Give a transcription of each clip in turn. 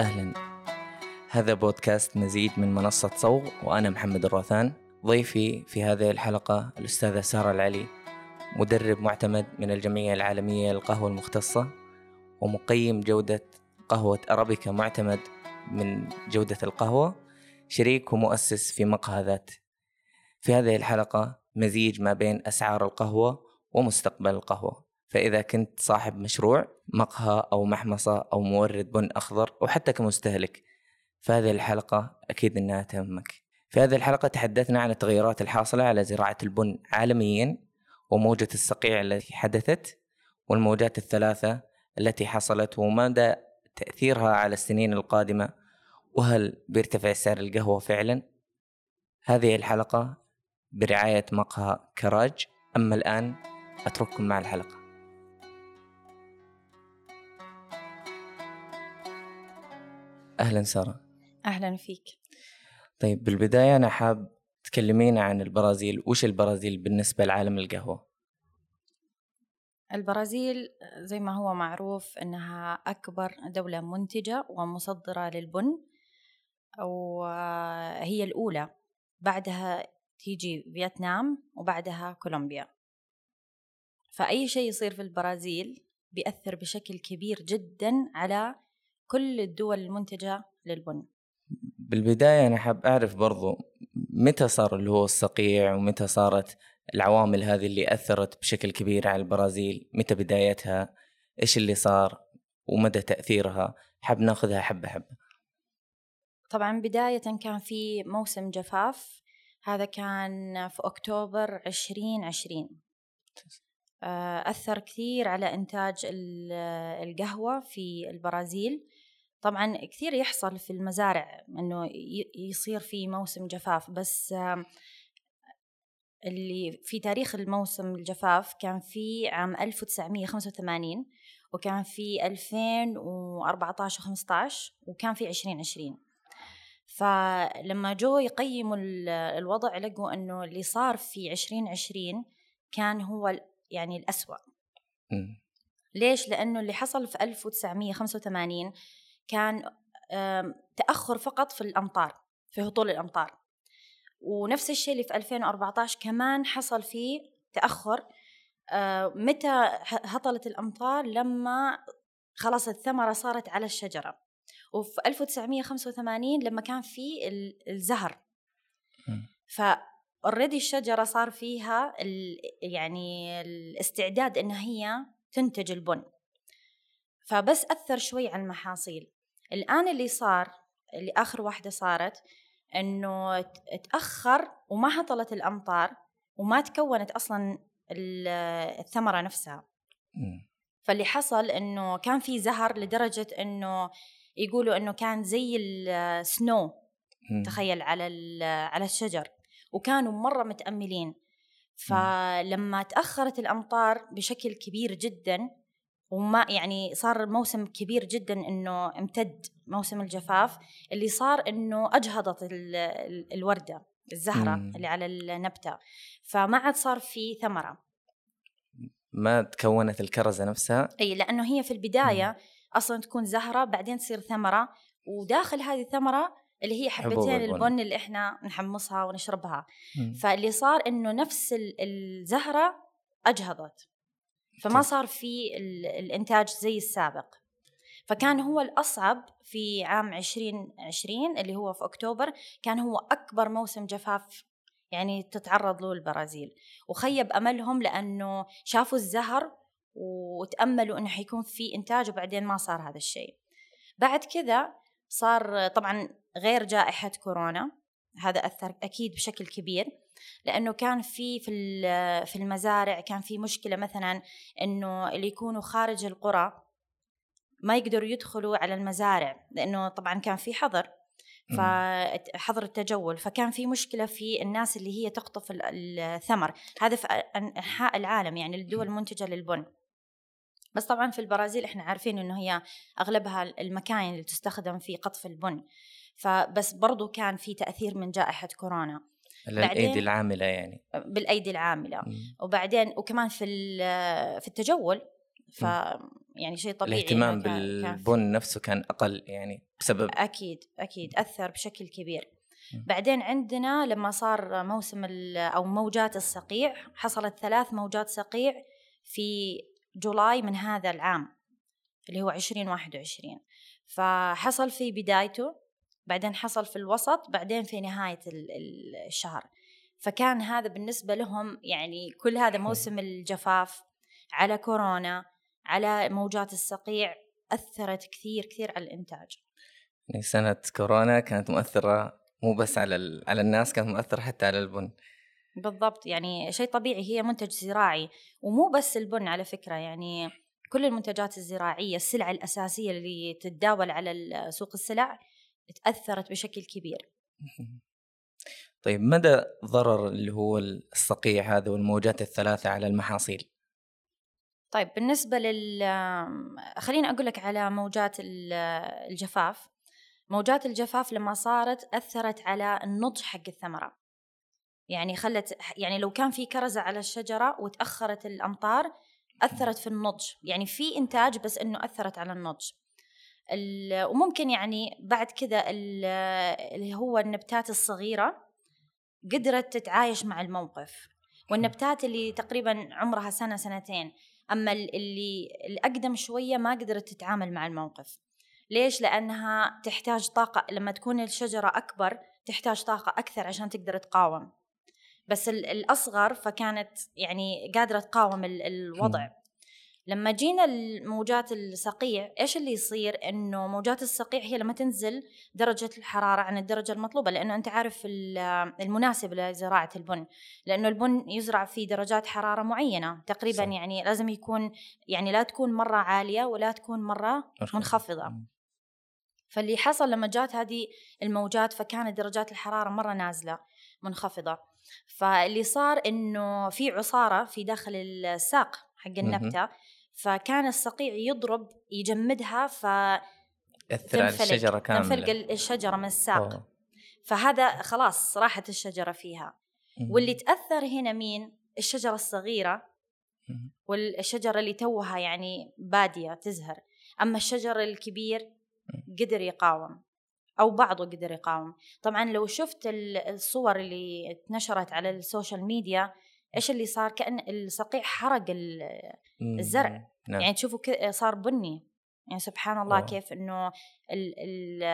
أهلا. هذا بودكاست مزيد من منصة صوغ وأنا محمد الراثان ضيفي في هذه الحلقة الأستاذة سارة العلي مدرب معتمد من الجمعية العالمية للقهوة المختصة ومقيم جودة قهوة أرابيكا معتمد من جودة القهوة شريك ومؤسس في مقهى ذات في هذه الحلقة مزيج ما بين أسعار القهوة ومستقبل القهوة. فإذا كنت صاحب مشروع مقهى أو محمصة أو مورد بن أخضر أو حتى كمستهلك فهذه الحلقة أكيد أنها تهمك. في هذه الحلقة تحدثنا عن التغيرات الحاصلة على زراعة البن عالميا وموجة الصقيع التي حدثت والموجات الثلاثة التي حصلت ومدى تأثيرها على السنين القادمة وهل بيرتفع سعر القهوة فعلا؟ هذه الحلقة برعاية مقهى كراج. أما الآن أترككم مع الحلقة. أهلا سارة. أهلا فيك. طيب بالبداية أنا حاب تكلمينا عن البرازيل. وش البرازيل بالنسبة لعالم القهوة؟ البرازيل زي ما هو معروف أنها أكبر دولة منتجة ومصدرة للبن وهي الأولى. بعدها تيجي فيتنام وبعدها كولومبيا. فأي شيء يصير في البرازيل بيأثر بشكل كبير جدا على كل الدول المنتجة للبن. بالبداية أنا حاب أعرف برضو متى صار اللي هو الصقيع ومتى صارت العوامل هذه اللي أثرت بشكل كبير على البرازيل؟ متى بدايتها؟ إيش اللي صار؟ ومدى تأثيرها؟ حاب ناخذها حبة حبة. طبعا بداية كان في موسم جفاف هذا كان في أكتوبر عشرين عشرين. آه، أثر كثير على إنتاج القهوة في البرازيل. طبعا كثير يحصل في المزارع إنه يصير في موسم جفاف بس اللي في تاريخ الموسم الجفاف كان في عام 1985 وكان في 2014 و15 وكان في 2020 فلما جو يقيموا الوضع لقوا إنه اللي صار في 2020 كان هو يعني الأسوأ. ليش؟ لأنه اللي حصل في 1985 كان تأخر فقط في الأمطار في هطول الأمطار. ونفس الشيء اللي في 2014 كمان حصل فيه تأخر. متى هطلت الأمطار؟ لما خلاص الثمرة صارت على الشجرة. وفي 1985 لما كان في الزهر. ف اوريدي الشجرة صار فيها يعني الاستعداد انها هي تنتج البن. فبس أثر شوي على المحاصيل. الآن اللي صار اللي آخر واحدة صارت إنه تأخر وما هطلت الأمطار وما تكونت أصلا الثمرة نفسها. فاللي حصل إنه كان في زهر لدرجة إنه يقولوا إنه كان زي السنو تخيل على على الشجر. وكانوا مرة متأملين. فلما تأخرت الأمطار بشكل كبير جدا وما يعني صار موسم كبير جدا إنه امتد موسم الجفاف اللي صار إنه أجهضت الوردة الزهرة مم. اللي على النبتة فما عاد صار في ثمرة ما تكونت الكرزة نفسها إي لأنه هي في البداية مم. أصلا تكون زهرة بعدين تصير ثمرة وداخل هذه الثمرة اللي هي حبتين البن اللي إحنا نحمصها ونشربها مم. فاللي صار إنه نفس الزهرة أجهضت فما صار في الإنتاج زي السابق. فكان هو الأصعب في عام 2020 اللي هو في أكتوبر كان هو أكبر موسم جفاف يعني تتعرض له البرازيل. وخيب أملهم لأنه شافوا الزهر وتأملوا أنه حيكون في إنتاج وبعدين ما صار هذا الشيء. بعد كذا صار طبعا غير جائحة كورونا هذا أثر أكيد بشكل كبير. لأنه كان في في في المزارع كان في مشكلة مثلا إنه اللي يكونوا خارج القرى ما يقدروا يدخلوا على المزارع لأنه طبعا كان في حظر فحظر التجول فكان في مشكلة في الناس اللي هي تقطف الثمر. هذا في أنحاء العالم يعني الدول المنتجة للبن. بس طبعا في البرازيل إحنا عارفين إنه هي أغلبها المكاين اللي تستخدم في قطف البن. فبس برضو كان في تأثير من جائحة كورونا. الايدي العاملة يعني. بالأيدي العاملة. مم. وبعدين وكمان في في التجول ف يعني شيء طبيعي الاهتمام بالبن نفسه كان أقل يعني بسبب أكيد أكيد أثر بشكل كبير. مم. بعدين عندنا لما صار موسم أو موجات الصقيع حصلت ثلاث موجات صقيع في جولاي من هذا العام اللي هو 2021 فحصل في بدايته بعدين حصل في الوسط بعدين في نهاية ال- ال- الشهر. فكان هذا بالنسبة لهم يعني كل هذا موسم الجفاف على كورونا على موجات الصقيع أثرت كثير كثير على الإنتاج. يعني سنة كورونا كانت مؤثرة مو بس على. على الناس كانت مؤثرة حتى على البن. بالضبط يعني شيء طبيعي هي منتج زراعي. ومو بس البن على فكرة يعني كل المنتجات الزراعية السلع الأساسية اللي تتداول على سوق السلع تأثرت بشكل كبير. طيب مدى ضرر اللي هو الصقيع هذا والموجات الثلاثة على المحاصيل؟ طيب بالنسبة لل خليني أقول لك على موجات ال- الجفاف. موجات الجفاف لما صارت أثرت على النضج حق الثمرة. يعني خلت يعني لو كان في كرزة على الشجرة وتأخرت الأمطار أثرت في النضج. يعني في إنتاج بس إنه أثرت على النضج. ال- وممكن يعني بعد كذا ال- اللي هو النبتات الصغيرة قدرت تتعايش مع الموقف. والنبتات اللي تقريبا عمرها سنة سنتين. أما ال- اللي الأقدم شوية ما قدرت تتعامل مع الموقف. ليش؟ لأنها تحتاج طاقة. لما تكون الشجرة أكبر تحتاج طاقة أكثر عشان تقدر تقاوم. بس ال- الأصغر فكانت يعني قادرة تقاوم ال- الوضع. لما جينا الموجات الصقيع إيش اللي يصير؟ إنه موجات الصقيع هي لما تنزل درجة الحرارة عن الدرجة المطلوبة لأنه أنت عارف ال- المناسب لزراعة البن لأنه البن يزرع في درجات حرارة معينة تقريبا صح. يعني لازم يكون يعني لا تكون مرة عالية ولا تكون مرة منخفضة. فاللي حصل لما جات هذه الموجات فكانت درجات الحرارة مرة نازلة منخفضة. فاللي صار إنه في عصارة في داخل الساق حق النبتة فكان الصقيع يضرب يجمدها يأثر على فتنفلق الشجرة كاملة. تنفلق الشجرة من الساق. أوه. فهذا خلاص راحت الشجرة فيها. مم. واللي تأثر هنا مين؟ الشجرة الصغيرة. مم. والشجرة اللي توها يعني بادية تزهر. أما الشجر الكبير قدر يقاوم أو بعضه قدر يقاوم. طبعا لو شفت ال- الصور اللي اتنشرت على ال social media إيش اللي صار كأن الصقيع حرق. الزرع. نعم. يعني تشوفوا صار بني يعني سبحان الله أوه. كيف ال-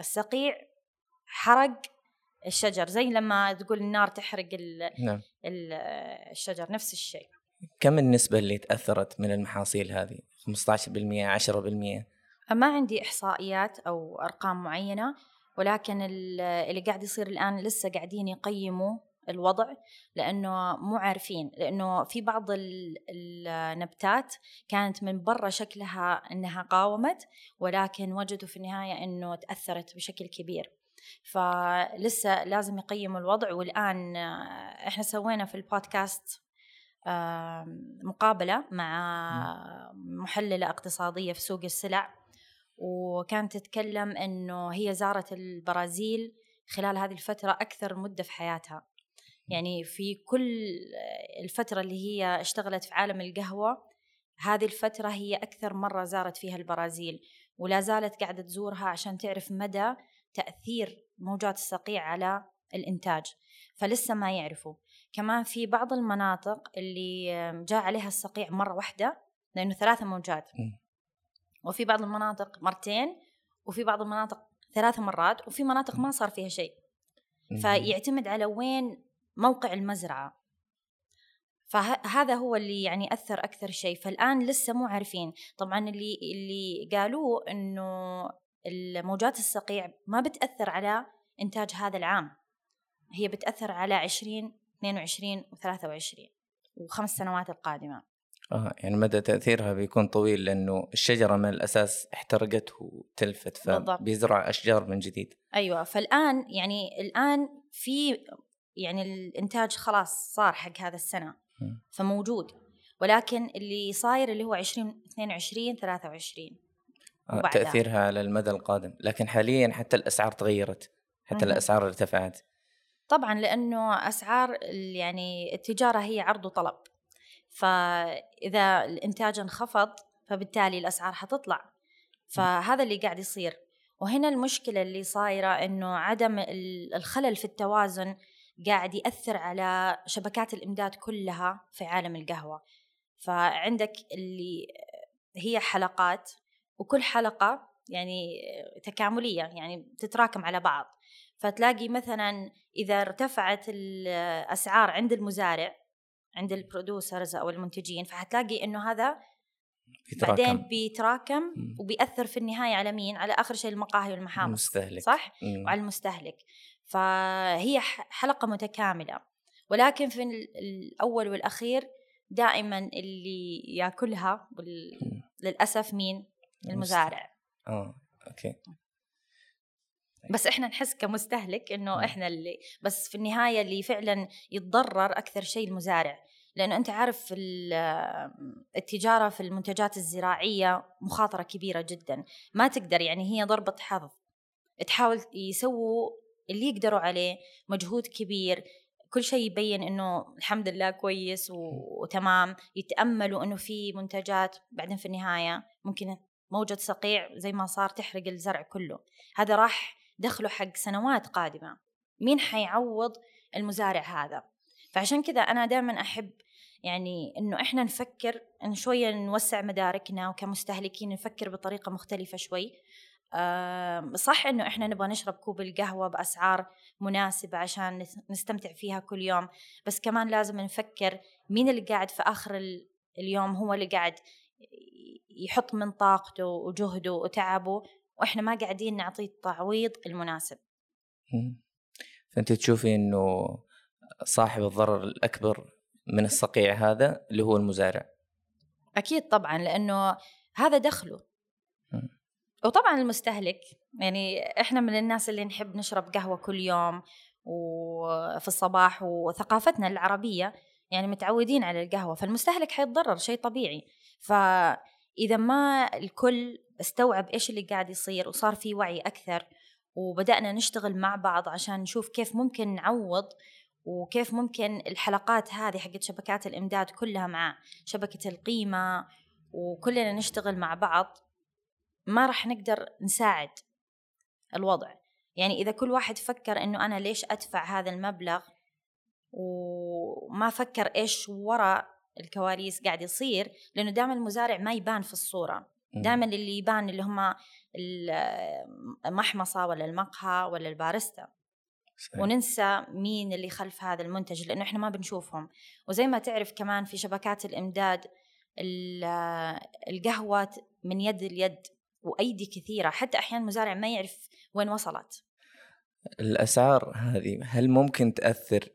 الصقيع حرق الشجر زي لما تقول النار تحرق نعم ال- الشجر نفس الشيء كم النسبة اللي تأثرت من المحاصيل هذه؟ 15% 10% ما عندي إحصائيات أو أرقام معينة ولكن ال- اللي قاعد يصير الآن لسه قاعدين يقيموا الوضع لأنه مو عارفين لأنه في بعض ال- النبتات كانت من برا شكلها أنها قاومت ولكن وجدوا في النهاية أنه تأثرت بشكل كبير. فلسه لازم يقيموا الوضع والآن آه، إحنا سوينا في البودكاست آم، مقابلة مع محللة اقتصادية في سوق السلع وكانت تتكلم إنه هي زارت البرازيل خلال هذه الفترة أكثر مدة في حياتها. يعني في كل الفترة اللي هي اشتغلت في عالم القهوة هذه الفترة هي أكثر مرة زارت فيها البرازيل ولا زالت قاعدة تزورها عشان تعرف مدى تأثير موجات الصقيع على الإنتاج فلسه ما يعرفوا كمان في بعض المناطق اللي جاء عليها الصقيع مرة واحدة لأنه ثلاثة موجات. وفي بعض المناطق مرتين وفي بعض المناطق ثلاث مرات وفي مناطق ما صار فيها شيء. فيعتمد على وين موقع المزرعة. فهذا هو اللي يعني أثر أكثر شيء. فالآن لسه مو عارفين. طبعا اللي اللي قالوه إنه الموجات الصقيع ما بتأثر على إنتاج هذا العام. هي بتأثر على 20 22 و23 وخمس سنوات القادمة. آه يعني مدى تأثيرها بيكون طويل لأنه الشجرة من الأساس احترقت وتلفت. فبيزرع أشجار من جديد. أيوه. فالآن يعني الآن في يعني الإنتاج خلاص صار حق هذا السنة مم. فموجود. ولكن اللي صاير اللي هو 20 22 23 آه وبعدها. تأثيرها على المدى القادم. لكن حاليا حتى الأسعار تغيرت حتى مهم. الأسعار ارتفعت. طبعا لأنه أسعار يعني التجارة هي عرض وطلب. فإذا الإنتاج انخفض فبالتالي الأسعار حتطلع. فهذا اللي قاعد يصير. وهنا المشكلة اللي صايرة إنه عدم الخلل في التوازن قاعد يأثر على شبكات الإمداد كلها في عالم القهوة فعندك اللي هي حلقات وكل حلقة يعني تكاملية يعني تتراكم على بعض فتلاقي مثلا إذا ارتفعت الأسعار عند المزارع عند البرودوسرز أو المنتجين فحتلاقي إنه هذا بيتراكم. بعدين بيتراكم. وبيأثر في النهاية على مين؟ على آخر شيء المقاهي والمحامص المستهلك صح؟ م. وعلى المستهلك فهي حلقة متكاملة. ولكن في الأول والأخير دائما اللي ياكلها للأسف مين؟ المزارع. آه أوكي. بس إحنا نحس كمستهلك إنه إحنا اللي بس في النهاية اللي فعلا يتضرر أكثر شيء المزارع. لأنه أنت عارف التجارة في المنتجات الزراعية مخاطرة كبيرة جدا. ما تقدر يعني هي ضربة حظ. تحاول يسووا اللي يقدروا عليه مجهود كبير كل شيء يبين إنه الحمد لله كويس وتمام يتأملوا إنه في منتجات بعدين في النهاية ممكن موجة صقيع زي ما صار تحرق الزرع كله. هذا راح دخله حق سنوات قادمة. مين حيعوض المزارع هذا؟ فعشان كذا أنا دائما أحب يعني إنه إحنا نفكر إن شوية نوسع مداركنا وكمستهلكين نفكر بطريقة مختلفة شوي. صح إنه إحنا نبغى نشرب كوب القهوة بأسعار مناسبة عشان نستمتع فيها كل يوم بس كمان لازم نفكر مين اللي قاعد في آخر اليوم هو اللي قاعد يحط من طاقته وجهده وتعبه وإحنا ما قاعدين نعطيه التعويض المناسب. فأنت تشوفي إنه صاحب الضرر الأكبر من الصقيع هذا اللي هو المزارع. أكيد طبعا لأنه هذا دخله. وطبعا المستهلك يعني إحنا من الناس اللي نحب نشرب قهوة كل يوم وفي الصباح وثقافتنا العربية يعني متعودين على القهوة فالمستهلك حيتضرر شيء طبيعي. فإذا ما الكل استوعب إيش اللي قاعد يصير وصار في وعي أكثر وبدأنا نشتغل مع بعض عشان نشوف كيف ممكن نعوض وكيف ممكن الحلقات هذه حقت شبكات الإمداد كلها مع شبكة القيمة وكلنا نشتغل مع بعض. ما راح نقدر نساعد الوضع. يعني إذا كل واحد فكر إنه أنا ليش أدفع هذا المبلغ وما فكر إيش وراء الكواليس قاعد يصير لأنه دائما المزارع ما يبان في الصورة. دائما اللي يبان اللي هم المحمصة ولا المقهى ولا البارستا صحيح. وننسى مين اللي خلف هذا المنتج لأنه إحنا ما بنشوفهم. وزي ما تعرف كمان في شبكات الإمداد القهوة من يد ليد. وأيدي كثيرة حتى أحيانا المزارع ما يعرف وين وصلت. الأسعار هذه هل ممكن تأثر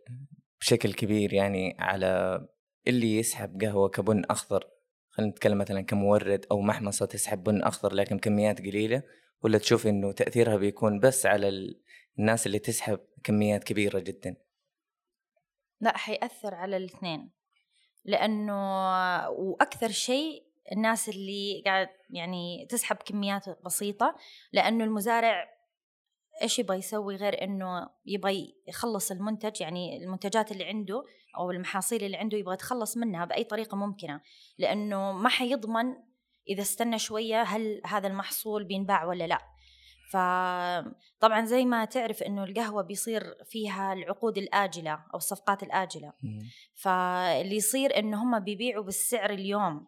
بشكل كبير يعني على اللي يسحب قهوة كبن أخضر؟ خلينا نتكلم مثلا كمورد أو محمصة تسحب بن أخضر لكن كميات قليلة ولا تشوف إنه تأثيرها بيكون بس على الناس اللي تسحب كميات كبيرة جدا؟ لا حيأثر على الاثنين. لأنه وأكثر شيء الناس اللي قاعد يعني تسحب كميات بسيطة لأنه المزارع إيش يبغى يسوي غير إنه يبغى يخلص المنتج؟ يعني المنتجات اللي عنده أو المحاصيل اللي عنده يبغى يتخلص منها بأي طريقة ممكنة. لأنه ما حيضمن إذا استنى شوية هل هذا المحصول بينباع ولا لا. فطبعا زي ما تعرف إنه القهوة بيصير فيها العقود الآجلة أو الصفقات الآجلة. فاللي يصير إنه هم بيبيعوا بالسعر اليوم.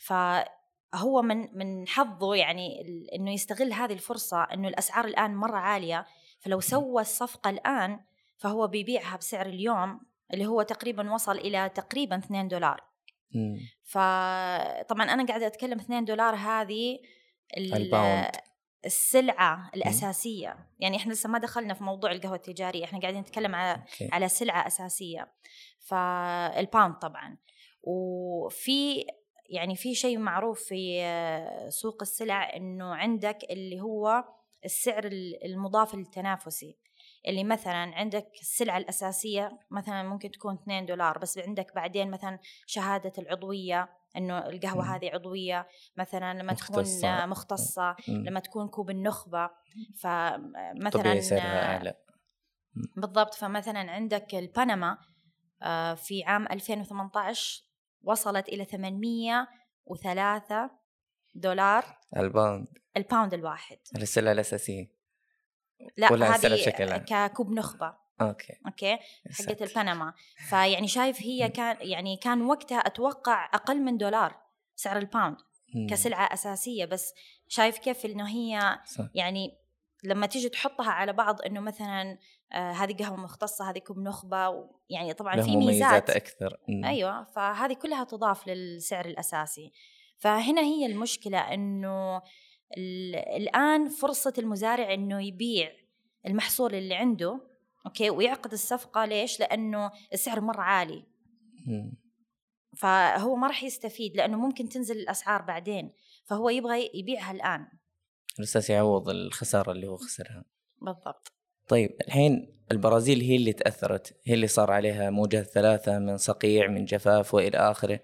فهو من من حظه يعني إنه يستغل هذه الفرصة إنه الأسعار الآن مرة عالية. فلو سوى الصفقة الآن فهو بيبيعها بسعر اليوم اللي هو تقريبا وصل إلى تقريبا 2 دولار. فطبعا أنا قاعدة أتكلم 2 دولار هذه الباوند السلعة الأساسية. يعني إحنا لسه ما دخلنا في موضوع القهوة التجارية إحنا قاعدين نتكلم على okay. على سلعة أساسية. فالباوند طبعا. وفي يعني في شيء معروف في سوق السلع إنه عندك اللي هو السعر المضاف للتنافسي اللي مثلا عندك السلعة الأساسية مثلا ممكن تكون 2 دولار بس عندك بعدين مثلا شهادة العضوية إنه القهوة. هذه عضوية مثلا لما مختصة. تكون مختصه. لما تكون كوب النخبة فمثلا أعلى. بالضبط فمثلا عندك البنما آه، في عام 2018 وصلت 800 وثلاثة دولار. ال pound. ال pound الواحد. السلعة الأساسية لا هذه؟ ككوب نخبة. Okay. يا حقت. البنما. فيعني شايف هي كان يعني كان وقتها أتوقع أقل من دولار سعر ال pound مم. كسلعة أساسية. بس شايف كيف إنه هي صح. يعني لما تيجي تحطها على بعض إنه مثلا آه هذه قهوة مختصة هذه كوب نخبة يعني طبعا في ميزات. أكثر. مم. أيوه فهذه كلها تضاف للسعر الأساسي. فهنا هي المشكلة إنه ال- الآن فرصة المزارع إنه يبيع المحصول اللي عنده أوكي ويعقد الصفقة. ليش؟ لأنه السعر مره عالي. فهو ما راح يستفيد لأنه ممكن تنزل الأسعار بعدين. فهو يبغى يبيعها الآن. الأساس يعوض الخسارة اللي هو خسرها. بالضبط. طيب الحين البرازيل هي اللي تأثرت هي اللي صار عليها موجات ثلاثة من صقيع من جفاف وإلى آخره.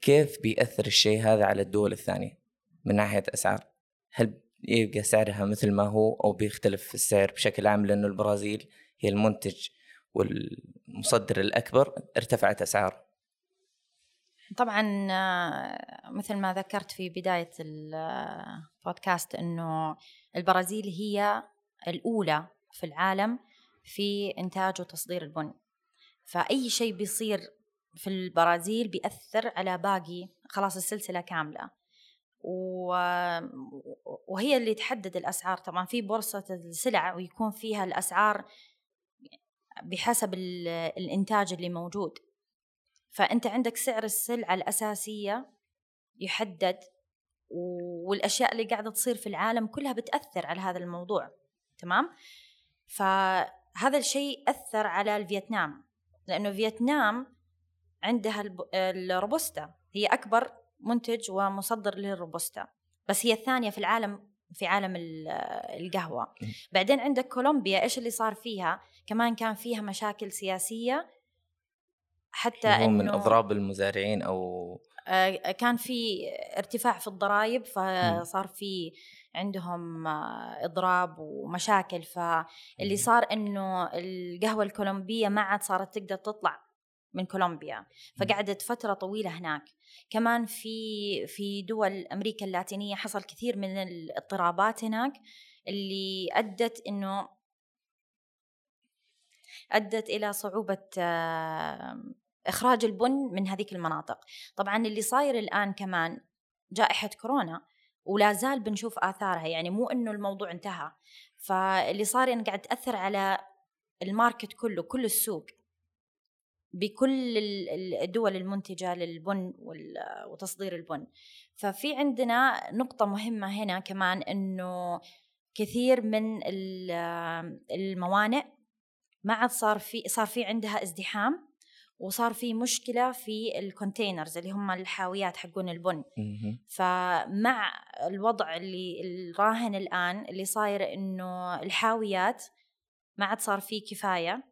كيف بيأثر الشيء هذا على الدول الثانية من ناحية أسعار؟ هل يبقى سعرها مثل ما هو أو بيختلف السعر بشكل عام؟ لأنه البرازيل هي المنتج والمصدر الأكبر ارتفعت أسعار. طبعا آه، مثل ما ذكرت في بداية البودكاست إنه البرازيل هي الأولى في العالم في إنتاج وتصدير البن. فأي شيء بيصير في البرازيل بيأثر على باقي خلاص السلسلة كاملة. و- وهي اللي تحدد الأسعار. طبعا في بورصة السلع ويكون فيها الأسعار بحسب ال- الإنتاج اللي موجود. فأنت عندك سعر السلعه الأساسية يحدد والأشياء اللي قاعدة تصير في العالم كلها بتأثر على هذا الموضوع. تمام؟ فهذا الشيء أثر على الفيتنام لأنه فيتنام عندها الروبوستا. هي أكبر منتج ومصدر للروبوستا. بس هي الثانية في العالم في عالم ال- القهوة. م. بعدين عندك كولومبيا إيش اللي صار فيها؟ كمان كان فيها مشاكل سياسية. حتى هو من إنه أضراب المزارعين أو آه، كان في ارتفاع في الضرائب فصار في عندهم آه، إضراب ومشاكل فاللي صار إنه القهوة الكولومبية ما عاد صارت تقدر تطلع من كولومبيا فقعدت فترة طويلة هناك. كمان في في دول أمريكا اللاتينية حصل كثير من الاضطرابات هناك اللي أدت إنه أدت إلى صعوبة آه، إخراج البن من هذيك المناطق. طبعا اللي صاير الآن كمان جائحة كورونا ولا زال بنشوف آثارها يعني مو إنه الموضوع انتهى. فاللي صار انه قاعد تأثر على الماركت كله كل السوق بكل ال- ال- الدول المنتجة للبن وتصدير البن. ففي عندنا نقطة مهمة هنا كمان إنه كثير من ال- الموانئ ما عاد صار في صار في عندها ازدحام. وصار في مشكلة في الكونتينرز اللي هم الحاويات حقون البن. فمع الوضع اللي الراهن الآن اللي صاير إنه الحاويات ما عاد صار فيه كفاية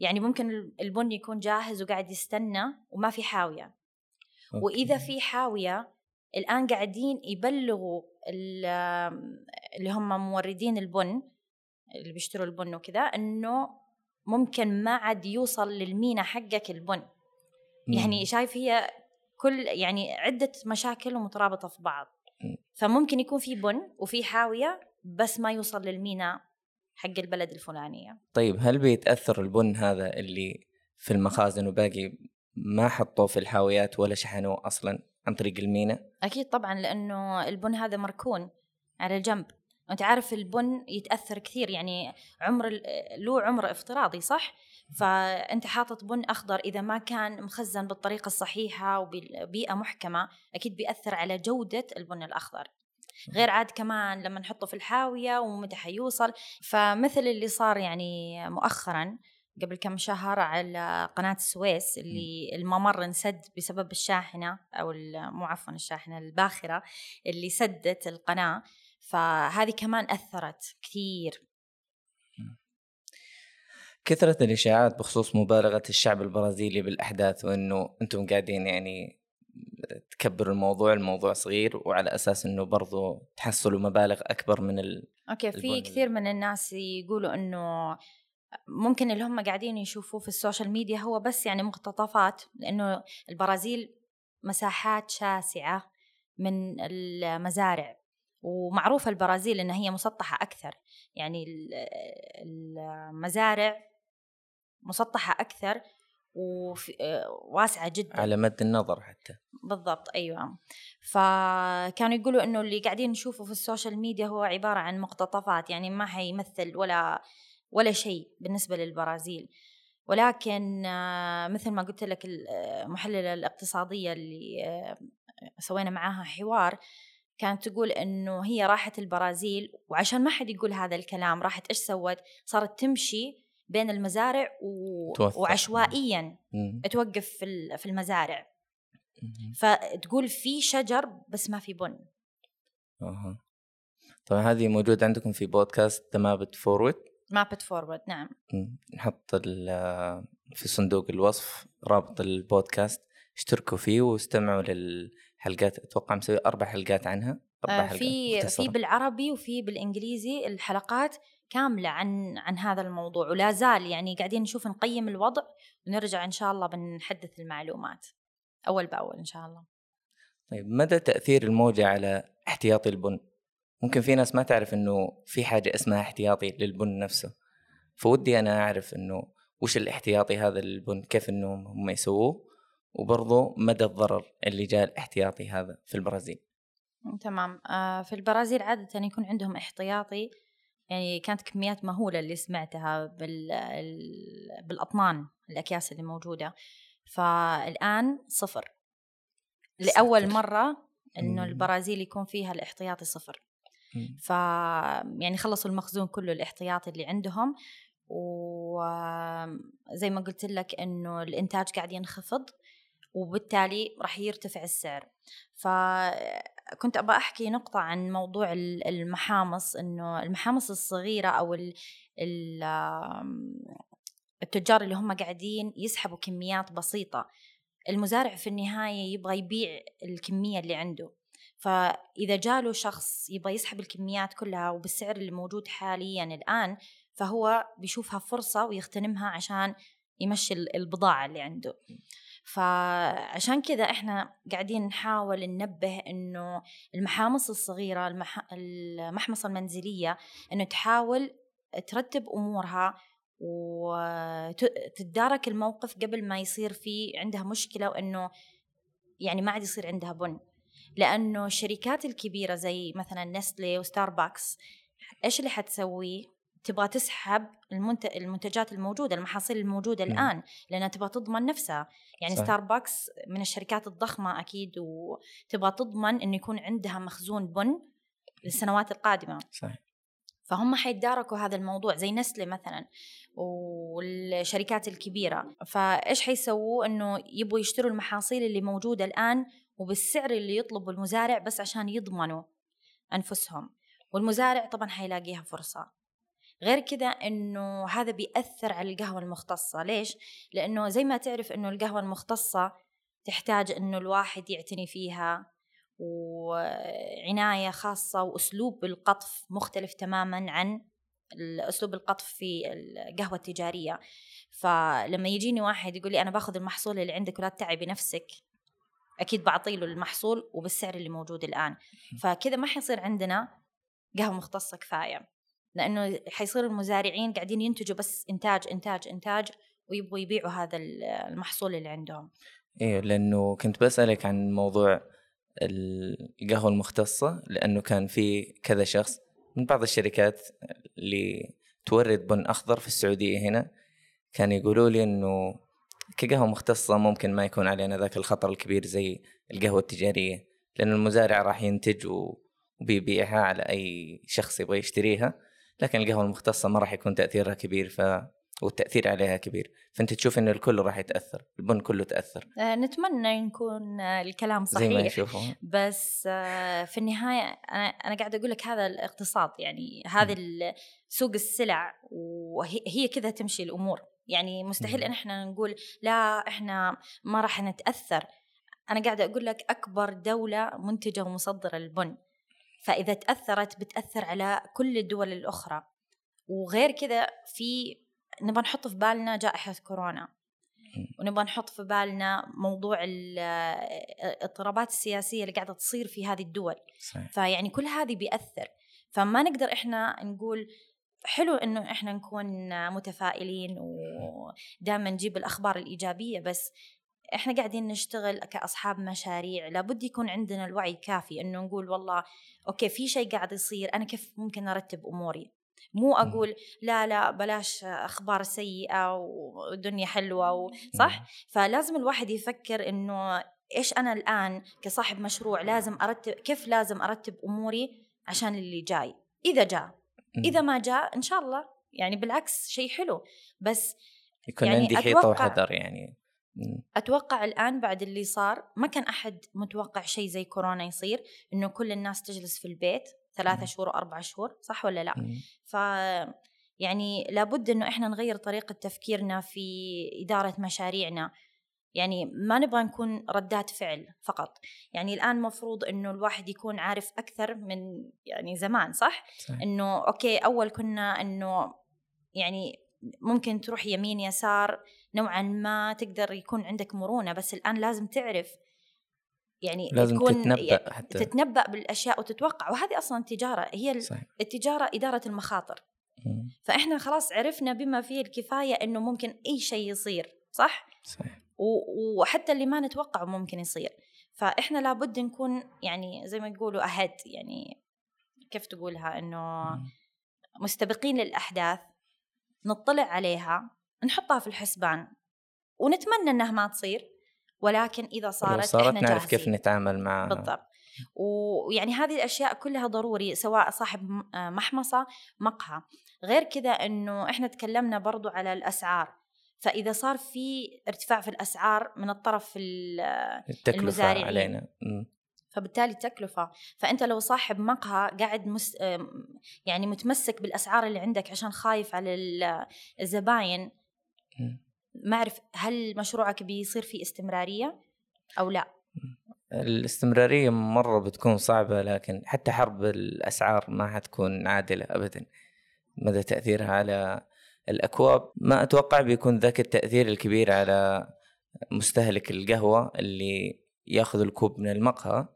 يعني ممكن البن يكون جاهز وقاعد يستنى وما في حاوية أوكي. واذا في حاوية الآن قاعدين يبلغوا ال- اللي هم موردين البن اللي بيشتروا البن وكذا إنه ممكن ما عاد يوصل للمينا حقك البن. يعني مم. شايف هي كل يعني عدة مشاكل ومترابطة في بعض. مم. فممكن يكون في بن وفي حاوية بس ما يوصل للمينا حق البلد الفلانية. طيب هل بيتأثر البن هذا اللي في المخازن وباقي ما حطوه في الحاويات ولا شحنوه أصلا عن طريق المينا؟ أكيد طبعا لأنه البن هذا مركون على جنب وانت عارف البن يتأثر كثير يعني عمر له عمر افتراضي صح؟ فأنت حاطط بن أخضر إذا ما كان مخزن بالطريقة الصحيحة وببيئه محكمة أكيد بيأثر على جودة البن الأخضر. غير عاد كمان لما نحطه في الحاوية ومتى حيوصل. فمثل اللي صار يعني مؤخرا قبل كم شهر على قناة السويس اللي الممر انسد بسبب الشاحنة أو مو عفوا الشاحنة الباخرة اللي سدت القناة. فهذه كمان أثرت كثير. كثرة الإشاعات بخصوص مبالغة الشعب البرازيلي بالأحداث وإنه أنتم قاعدين يعني تكبروا الموضوع الموضوع صغير وعلى أساس إنه برضو تحصلوا مبالغ أكبر من ال... Okay في كثير من الناس يقولوا إنه ممكن اللي هم قاعدين يشوفوه في ال social media هو بس يعني مقتطفات لأنه البرازيل مساحات شاسعة من المزارع. ومعروفة البرازيل إن هي مسطحة أكثر. يعني المزارع مسطحة أكثر وواسعة جدا. على مد النظر حتى. بالضبط أيوة. فكانوا يقولوا إنه اللي قاعدين نشوفه في ال social media هو عبارة عن مقتطفات يعني ما حيمثل ولا ولا شيء بالنسبة للبرازيل. ولكن مثل ما قلت لك المحللة الاقتصادية اللي سوينا معاها حوار كانت تقول إنه هي راحت البرازيل وعشان ما حد يقول هذا الكلام راحت إيش سوت؟ صارت تمشي بين المزارع و... وعشوائيا مم. توقف في في المزارع. مم. فتقول في شجر بس ما في بن. أها. طبعا هذه موجودة عندكم في بودكاست The Map Forward Map Forward نعم. نحط في صندوق الوصف رابط البودكاست اشتركوا فيه واستمعوا للحلقات أتوقع مسوي أربع حلقات عنها أربع آه حلقات في مختصرة. في بالعربي وفي بالإنجليزي الحلقات كاملة عن عن هذا الموضوع ولا زال يعني قاعدين نشوف نقيم الوضع ونرجع إن شاء الله بنحدث المعلومات أول بأول إن شاء الله طيب مدى تأثير الموجة على احتياطي البن؟ ممكن في ناس ما تعرف إنه في حاجة اسمها احتياطي للبن نفسه فودي أنا أعرف إنه وش الاحتياطي هذا للبن كيف إنهم هم يسووه وبرضه مدى الضرر اللي جاء الاحتياطي هذا في البرازيل. تمام. آه في البرازيل عادة يكون عندهم احتياطي يعني كانت كميات مهولة اللي سمعتها بال... بالأطنان الأكياس اللي موجودة. فالآن صفر. لأول مرة إنه البرازيل يكون فيها الاحتياطي صفر. ف يعني خلصوا المخزون كله الاحتياطي اللي عندهم. وزي ما قلت لك إنه الإنتاج قاعد ينخفض. وبالتالي راح يرتفع السعر. فكنت أبغى أحكي نقطة عن موضوع المحامص إنه المحامص الصغيرة أو التجار اللي هم قاعدين يسحبوا كميات بسيطة. المزارع في النهاية يبغى يبيع الكمية اللي عنده. فإذا جاله شخص يبغى يسحب الكميات كلها وبالسعر اللي موجود حاليا الآن فهو بيشوفها فرصة ويغتنمها عشان يمشي البضاعة اللي عنده. فعشان كذا إحنا قاعدين نحاول ننبه إنه المحامص الصغيرة المح... المحمصة المنزلية إنه تحاول ترتب أمورها وتتدارك الموقف قبل ما يصير في عندها مشكلة وإنه يعني ما عاد يصير عندها بن. لأنه الشركات الكبيرة زي مثلا نستلي وستاربكس إيش اللي حتسويه تبغى تسحب المنتجات الموجودة المحاصيل الموجودة. الآن لأنها تبغى تضمن نفسها يعني صح. ستاربكس من الشركات الضخمة أكيد وتبغى تضمن إنه يكون عندها مخزون بن للسنوات القادمة صح. فهم حيتداركوا هذا الموضوع زي نسلة مثلا والشركات الكبيرة فإيش حيسووا إنه يبغوا يشتروا المحاصيل اللي موجودة الآن وبالسعر اللي يطلبه المزارع بس عشان يضمنوا أنفسهم والمزارع طبعا حيلاقيها فرصة غير كذا إنه هذا بيأثر على القهوة المختصة. ليش؟ لأنه زي ما تعرف إنه القهوة المختصة تحتاج إنه الواحد يعتني فيها وعناية خاصة وأسلوب القطف مختلف تماما عن أسلوب القطف في القهوة التجارية. فلما يجيني واحد يقول لي أنا باخذ المحصول اللي عندك ولا تتعبي نفسك أكيد بعطي له المحصول وبالسعر اللي موجود الآن. فكذا ما حيصير عندنا قهوة مختصة كفاية. لأنه حيصير المزارعين قاعدين ينتجوا بس إنتاج إنتاج إنتاج ويبغوا يبيعوا هذا المحصول اللي عندهم. إيه لأنه كنت بسألك عن موضوع القهوة المختصة لأنه كان في كذا شخص من بعض الشركات اللي تورد بن أخضر في السعودية هنا كان يقولوا لي إنه كقهوة مختصة ممكن ما يكون علينا ذاك الخطر الكبير زي القهوة التجارية لأن المزارع راح ينتج وبيبيعها على أي شخص يبغى يشتريها. لكن القهوة المختصة ما راح يكون تأثيرها كبير ف والتأثير عليها كبير. فأنت تشوف إن الكل راح يتأثر البن كله تأثر. آه، نتمنى يكون الكلام صحيح زي ما يشوفوا بس آه، في النهاية أنا أنا قاعدة أقول لك هذا الاقتصاد يعني هذا سوق السلع وهي كذا تمشي الأمور. يعني مستحيل ان إحنا نقول لا إحنا ما راح نتأثر. أنا قاعدة أقول لك أكبر دولة منتجة ومصدرة للبن. فإذا تأثرت بتأثر على كل الدول الأخرى. وغير كذا في نبغى نحط في بالنا جائحة كورونا. ونبغى نحط في بالنا موضوع ال- الاضطرابات السياسية اللي قاعدة تصير في هذه الدول. صحيح. فيعني كل هذه بيأثر. فما نقدر إحنا نقول حلو إنه إحنا نكون متفائلين ودائما نجيب الأخبار الإيجابية بس إحنا قاعدين نشتغل كأصحاب مشاريع لابد يكون عندنا الوعي كافي إنه نقول والله okay في شيء قاعد يصير أنا كيف ممكن أرتب أموري؟ مو أقول لا لا بلاش أخبار سيئة والدنيا حلوة و... صح؟ فلازم الواحد يفكر إنه إيش أنا الآن كصاحب مشروع لازم أرتب كيف لازم أرتب أموري عشان اللي جاي؟ إذا جاء. إذا ما جاء إن شاء الله يعني بالعكس شيء حلو. بس يكون يعني عندي حيطة وحذر يعني. أتوقع الآن بعد اللي صار ما كان أحد متوقع شيء زي كورونا يصير إنه كل الناس تجلس في البيت ثلاثة. شهور واربع شهور صح ولا لا. ف يعني لابد إنه إحنا نغير طريقة تفكيرنا في إدارة مشاريعنا يعني ما نبغى نكون ردات فعل فقط يعني الآن مفروض إنه الواحد يكون عارف أكثر من يعني زمان صح صحيح. إنه أوكي أول كنا إنه يعني ممكن تروح يمين يسار نوعا ما تقدر يكون عندك مرونة بس الآن لازم تعرف يعني لازم تكون تتنبأ حتى. تتنبأ بالأشياء وتتوقع. وهذه أصلا التجاره هي صحيح. التجارة إدارة المخاطر. مم. فإحنا خلاص عرفنا بما فيه الكفاية إنه ممكن أي شيء يصير صح؟ صحيح. وحتى اللي ما نتوقعه ممكن يصير. فإحنا لابد نكون يعني زي ما يقولوا اهد يعني كيف تقولها مم. مستبقين للأحداث. نطلع عليها نحطها في الحسبان ونتمنى إنها ما تصير ولكن إذا صارت, صارت إحنا نعرف كيف. نتعامل معها بالضبط ويعني هذه الأشياء كلها ضروري سواء صاحب آه محمصة مقهى غير كذا إنه إحنا تكلمنا برضو على الأسعار فإذا صار في ارتفاع في الأسعار من الطرف ال- التكلفة المزارعين. علينا. فبالتالي تكلفة. فأنت لو صاحب مقهى قاعد مس يعني متمسك بالأسعار اللي عندك عشان خايف على ال- الزباين. ما أعرف هل مشروعك بيصير فيه استمرارية أو لا؟ الاستمرارية مرة بتكون صعبة لكن حتى حرب الأسعار ما حتكون عادلة أبدا مدى تأثيرها على الأكواب. ما أتوقع بيكون ذاك التأثير الكبير على مستهلك القهوة اللي ياخذ الكوب من المقهى.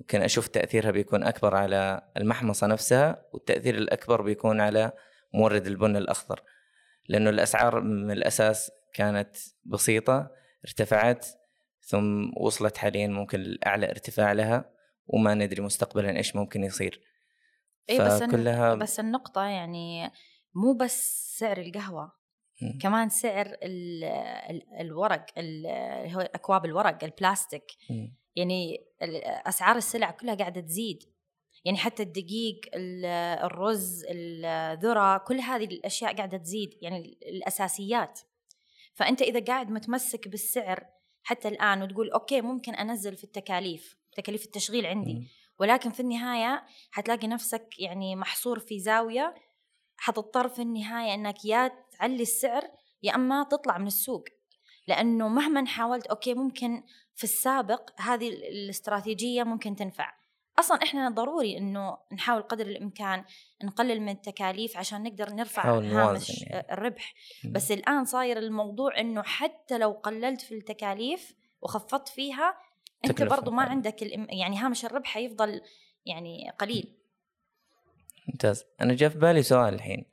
يمكن أشوف تأثيرها بيكون أكبر على المحمصة نفسها والتأثير الأكبر بيكون على مورد البن الأخضر لأنه الأسعار من الأساس كانت بسيطة ارتفعت ثم وصلت حاليا ممكن لأعلى ارتفاع لها وما ندري مستقبلا إيش ممكن يصير اي بس فكلها بس النقطة يعني مو بس سعر القهوة. كمان سعر ال ال الورق ال- هو أكواب الورق البلاستيك. يعني أسعار السلع كلها قاعدة تزيد. يعني حتى الدقيق ال- الرز الذرة كل هذه الأشياء قاعدة تزيد يعني الأساسيات. فأنت إذا قاعد متمسك بالسعر حتى الآن وتقول okay ممكن أنزل في التكاليف تكاليف التشغيل عندي. ولكن في النهاية حتلاقي نفسك يعني محصور في زاوية حتضطر في النهاية إنك يا تعلي السعر يا أما تطلع من السوق. لأنه مهما حاولت okay ممكن في السابق هذه ال- الاستراتيجية ممكن تنفع أصلا إحنا ضروري إنه نحاول قدر الإمكان نقلل من التكاليف عشان نقدر نرفع هامش يعني. الربح. بس الآن صاير الموضوع إنه حتى لو قللت في التكاليف وخفضت فيها أنت برضو ما. عندك. يعني هامش الربح حيفضل يعني قليل ممتاز أنا جاء في بالي سؤال الحين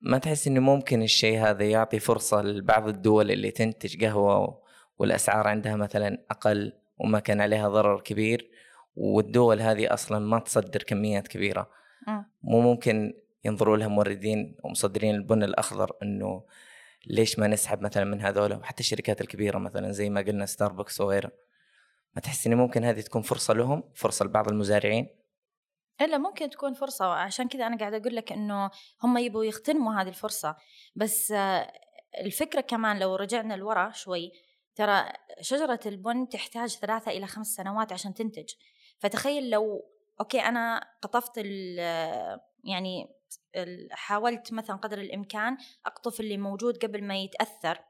ما تحس إنه ممكن الشيء هذا يعطي فرصة لبعض الدول اللي تنتج قهوة والأسعار عندها مثلا أقل وما كان عليها ضرر كبير والدول هذه أصلا ما تصدر كميات كبيرة. مم. مو ممكن ينظروا لها موردين ومصدرين البن الأخضر إنه ليش ما نسحب مثلا من هذول وحتى الشركات الكبيرة مثلا زي ما قلنا ستاربكس وغيرها. ما تحس إن ممكن هذه تكون فرصة لهم فرصة لبعض المزارعين؟ إلا ممكن تكون فرصة عشان كذا أنا قاعدة أقول لك إنه هم يبغوا يغتنموا هذه الفرصة. بس الفكرة كمان لو رجعنا لورا شوي ترى شجرة البن تحتاج ثلاثة إلى خمس سنوات عشان تنتج. فتخيل لو أوكي أنا قطفت يعني حاولت مثلا قدر الإمكان أقطف اللي موجود قبل ما يتأثر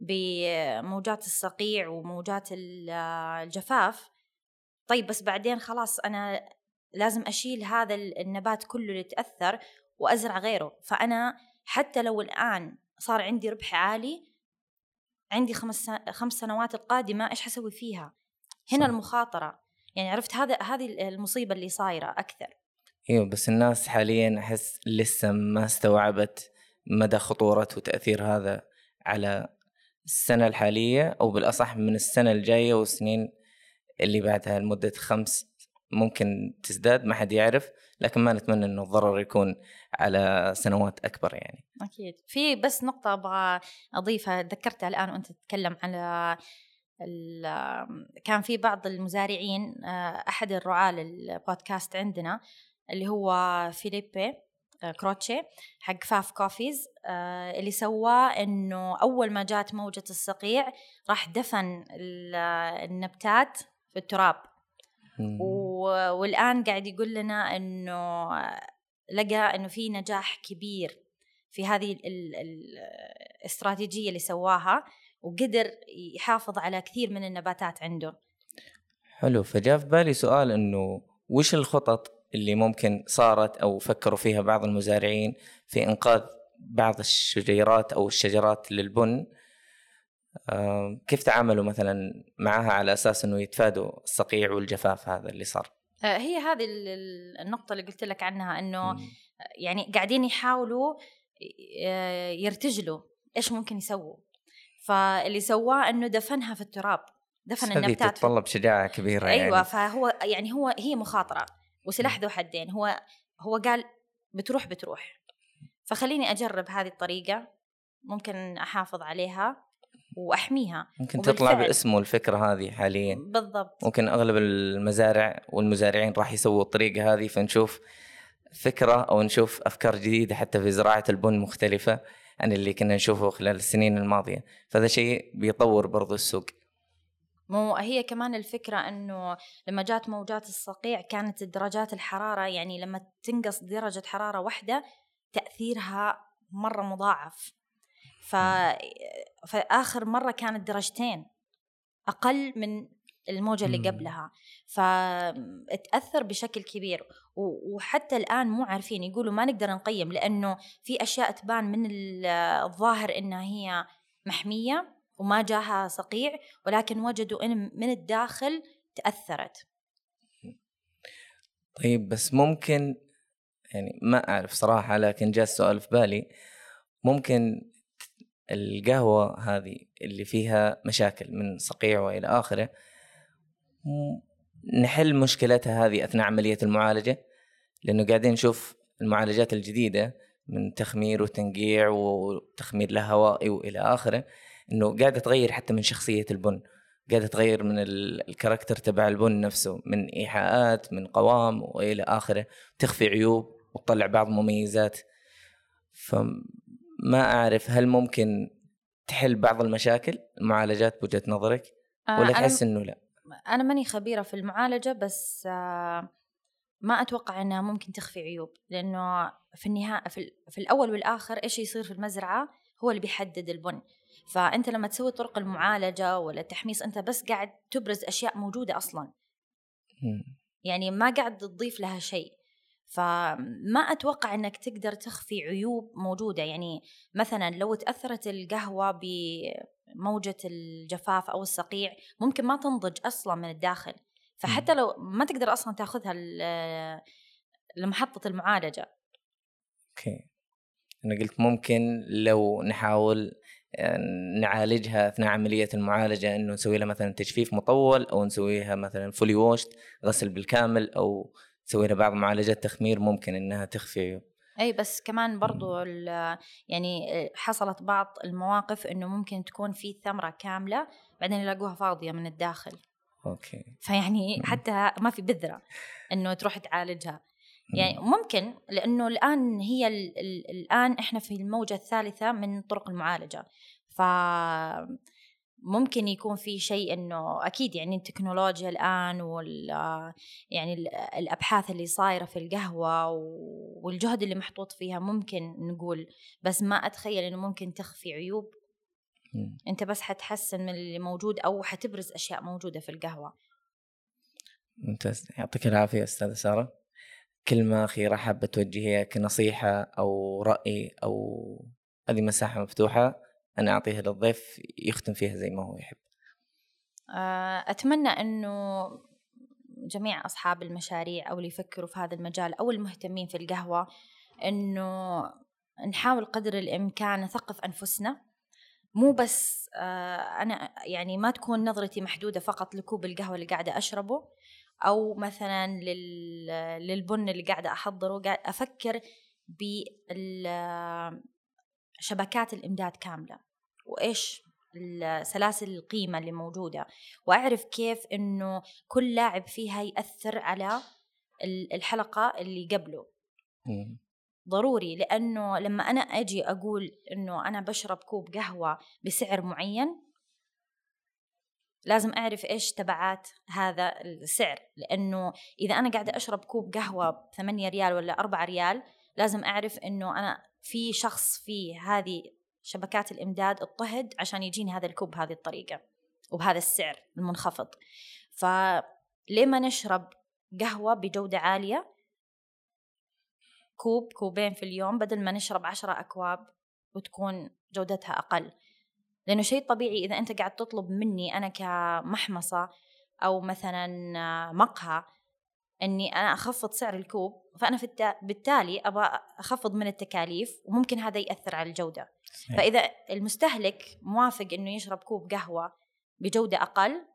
بموجات الصقيع وموجات ال- الجفاف. طيب بس بعدين خلاص أنا لازم أشيل هذا ال- النبات كله اللي تأثر وأزرع غيره. فأنا حتى لو الآن صار عندي ربح عالي عندي خمس خمس سنوات القادمة إيش حسوي فيها؟ هنا صح. المخاطرة. يعني عرفت هذا هذه المصيبة اللي صايرة أكثر. إيوه بس الناس حاليا أحس لسه ما استوعبت مدى خطورة وتأثير هذا على السنة الحالية أو بالأصح من السنة الجاية والسنين اللي بعدها لمدة خمس ممكن تزداد ما حد يعرف لكن ما نتمنى إنه الضرر يكون على سنوات أكبر يعني. أكيد. في بس نقطة أبغى أضيفها ذكرتها الآن وأنت تتكلم على كان في بعض المزارعين آه، أحد الرعاة للبودكاست عندنا اللي هو فيليبي آه، كروتشي حق فاف كوفيز آه، اللي سواه إنه أول ما جات موجة الصقيع راح دفن النبتات في التراب. والآن قاعد يقول لنا إنه لقى إنه في نجاح كبير في هذه الاستراتيجية اللي سواها وقدر يحافظ على كثير من النباتات عنده. حلو. فجاء في بالي سؤال إنه وش الخطط اللي ممكن صارت أو فكروا فيها بعض المزارعين في إنقاذ بعض الشجيرات أو الشجرات للبن؟ كيف تعاملوا مثلا معها على أساس إنه يتفادوا الصقيع والجفاف هذا اللي صار؟ آه، هي هذه النقطة اللي قلت لك عنها إنه يعني قاعدين يحاولوا آه، يرتجلوا إيش ممكن يسووا. فاللي سواه إنه دفنها في التراب دفن النباتات تتطلب شجاعة كبيرة أيوه يعني. فهو يعني هو هي مخاطرة. وسلاح ذو حدين هو هو قال بتروح بتروح. فخليني أجرب هذه الطريقة ممكن أحافظ عليها. وأحميها. ممكن وبالفعل. تطلع باسمه الفكرة هذه حاليا. بالضبط. ممكن أغلب المزارع والمزارعين راح يسووا الطريقة هذه فنشوف فكرة أو نشوف أفكار جديدة حتى في زراعة البن مختلفة عن اللي كنا نشوفه خلال السنين الماضية. فهذا شيء بيطور برضو السوق. مو هي كمان الفكرة أنه لما جات موجات الصقيع كانت درجات الحرارة يعني لما تنقص درجة حرارة واحدة تأثيرها مرة مضاعف. ف... فآخر مرة كانت درجتين أقل من الموجة اللي قبلها. فتأثر بشكل كبير. وحتى الآن مو عارفين يقولوا ما نقدر نقيم لأنه في أشياء تبان من الظاهر إنها هي محمية وما جاها صقيع ولكن وجدوا إن من الداخل تأثرت. طيب بس ممكن يعني ما أعرف صراحة لكن جاء السؤال في بالي. ممكن القهوة هذه اللي فيها مشاكل من صقيع وإلى آخره نحل مشكلتها هذه أثناء عملية المعالجة لأنه قاعدين نشوف المعالجات الجديدة من تخمير وتنقيع وتخمير لهوائي وإلى آخره إنه قاعدة تغير حتى من شخصية البن قاعدة تغير من الكاركتر تبع البن نفسه من إيحاءات من قوام وإلى آخره تخفي عيوب وتطلع بعض مميزات. فما أعرف هل ممكن تحل بعض المشاكل المعالجات بوجهة نظرك آه، ولا تحس إنه لا؟ أنا ماني خبيرة في المعالجة بس آه، ما أتوقع أنها ممكن تخفي عيوب لأنه في النهاية في, في الأول والآخر إيش يصير في المزرعة؟ هو اللي بيحدد البن. فأنت لما تسوي طرق المعالجة ولا التحميص أنت بس قاعد تبرز أشياء موجودة أصلا. يعني ما قاعد تضيف لها شيء. فما أتوقع أنك تقدر تخفي عيوب موجودة. يعني مثلا لو تأثرت القهوة بموجة الجفاف أو الصقيع ممكن ما تنضج أصلا من الداخل. فحتى لو ما تقدر أصلا تأخذها لمحطة المعالجة. okay. أنا قلت ممكن لو نحاول آه، نعالجها أثناء عملية المعالجة إنه نسوي لها مثلا تجفيف مطول أو نسويها مثلا fully washed غسل بالكامل أو تسوي لها بعض معالجات تخمير ممكن إنها تخفي أي بس كمان برضو يعني حصلت بعض المواقف إنه ممكن تكون في ثمرة كاملة بعدين يلاقوها فاضية من الداخل. أوكي. فيعني حتى ما في بذرة إنه تروح تعالجها. يعني ممكن لأنه الآن هي الآن إحنا في الموجة الثالثة من طرق المعالجة. ف ممكن يكون في شيء إنه أكيد يعني التكنولوجيا الآن وال يعني الأبحاث اللي صايرة في القهوة والجهد اللي محطوط فيها ممكن نقول بس ما أتخيل إنه ممكن تخفي عيوب. أنت بس حتحسن من اللي موجود أو حتبرز أشياء موجودة في القهوة. ممتاز. يعطيك العافية أستاذة سارة. كلمة أخيرة حابة توجهيها كنصيحة أو رأي أو هذه مساحة مفتوحة. أنا أعطيها للضيف يختم فيها زي ما هو يحب. آه، أتمنى إنه جميع أصحاب المشاريع أو اللي يفكروا في هذا المجال أو المهتمين في القهوة إنه نحاول قدر الإمكان نثقف أنفسنا. مو بس آه، أنا يعني ما تكون نظرتي محدودة فقط لكوب القهوة اللي قاعدة أشربه أو مثلا للبن اللي قاعدة أحضره. قاعد أفكر بشبكات الإمداد كاملة وإيش سلاسل القيمة اللي موجودة وأعرف كيف إنه كل لاعب فيها يأثر على الحلقة اللي قبله. ضروري لأنه لما أنا أجي أقول إنه أنا بشرب كوب قهوة بسعر معين لازم أعرف إيش تبعات هذا السعر. لأنه إذا أنا قاعدة أشرب كوب قهوة ب 8 ريال ولا 4 ريال لازم أعرف إنه أنا في شخص في هذه شبكات الإمداد اضطهد عشان يجيني هذا الكوب بهذه الطريقة وبهذا السعر المنخفض. فليه ما نشرب قهوة بجودة عالية كوب كوبين في اليوم بدل ما نشرب عشرة أكواب وتكون جودتها أقل. لأنه شيء طبيعي إذا أنت قاعد تطلب مني أنا كمحمصة أو مثلا مقهى إني أنا أخفض سعر الكوب فأنا في التا... بالتالي أبغى أخفض من التكاليف وممكن هذا يأثر على الجودة. صحيح. فإذا المستهلك موافق إنه يشرب كوب قهوة بجودة أقل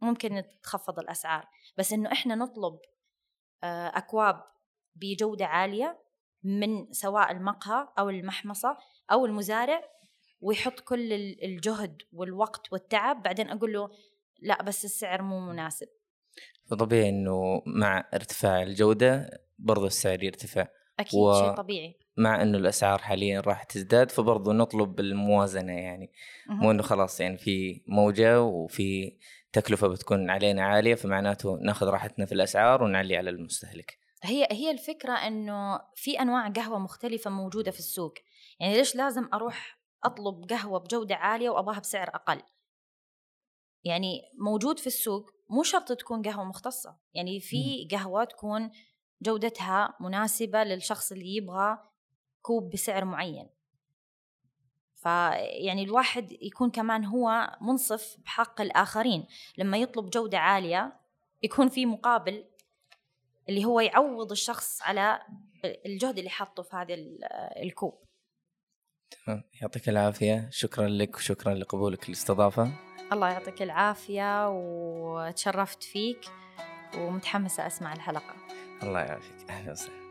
ممكن تخفض الأسعار. بس إنه إحنا نطلب آه، أكواب بجودة عالية من سواء المقهى أو المحمصة أو المزارع ويحط كل الجهد والوقت والتعب بعدين أقول له لا بس السعر مو مناسب. فطبيعي إنه مع ارتفاع الجودة برضو السعر يرتفع. أكيد و... شيء طبيعي. مع إنه الأسعار حاليا راح تزداد فبرضو نطلب الموازنة يعني. مو إنه خلاص يعني في موجة وفي تكلفة بتكون علينا عالية فمعناته ناخذ راحتنا في الأسعار ونعلي على المستهلك. هي هي الفكرة إنه في أنواع قهوة مختلفة موجودة في السوق. يعني ليش لازم أروح أطلب قهوة بجودة عالية وابغاها بسعر أقل؟ يعني موجود في السوق مو شرط تكون قهوة مختصة. يعني في قهوة تكون جودتها مناسبة للشخص اللي يبغى كوب بسعر معين. فيعني الواحد يكون كمان هو منصف بحق الآخرين. لما يطلب جودة عالية يكون في مقابل اللي هو يعوض الشخص على الجهد اللي حطه في هذا الكوب. تمام. يعطيك العافية. شكرا لك وشكرا لقبولك الاستضافة الله يعطيك العافية وتشرفت فيك ومتحمسة أسمع الحلقة. الله يعافيك. أهلا وسهلا.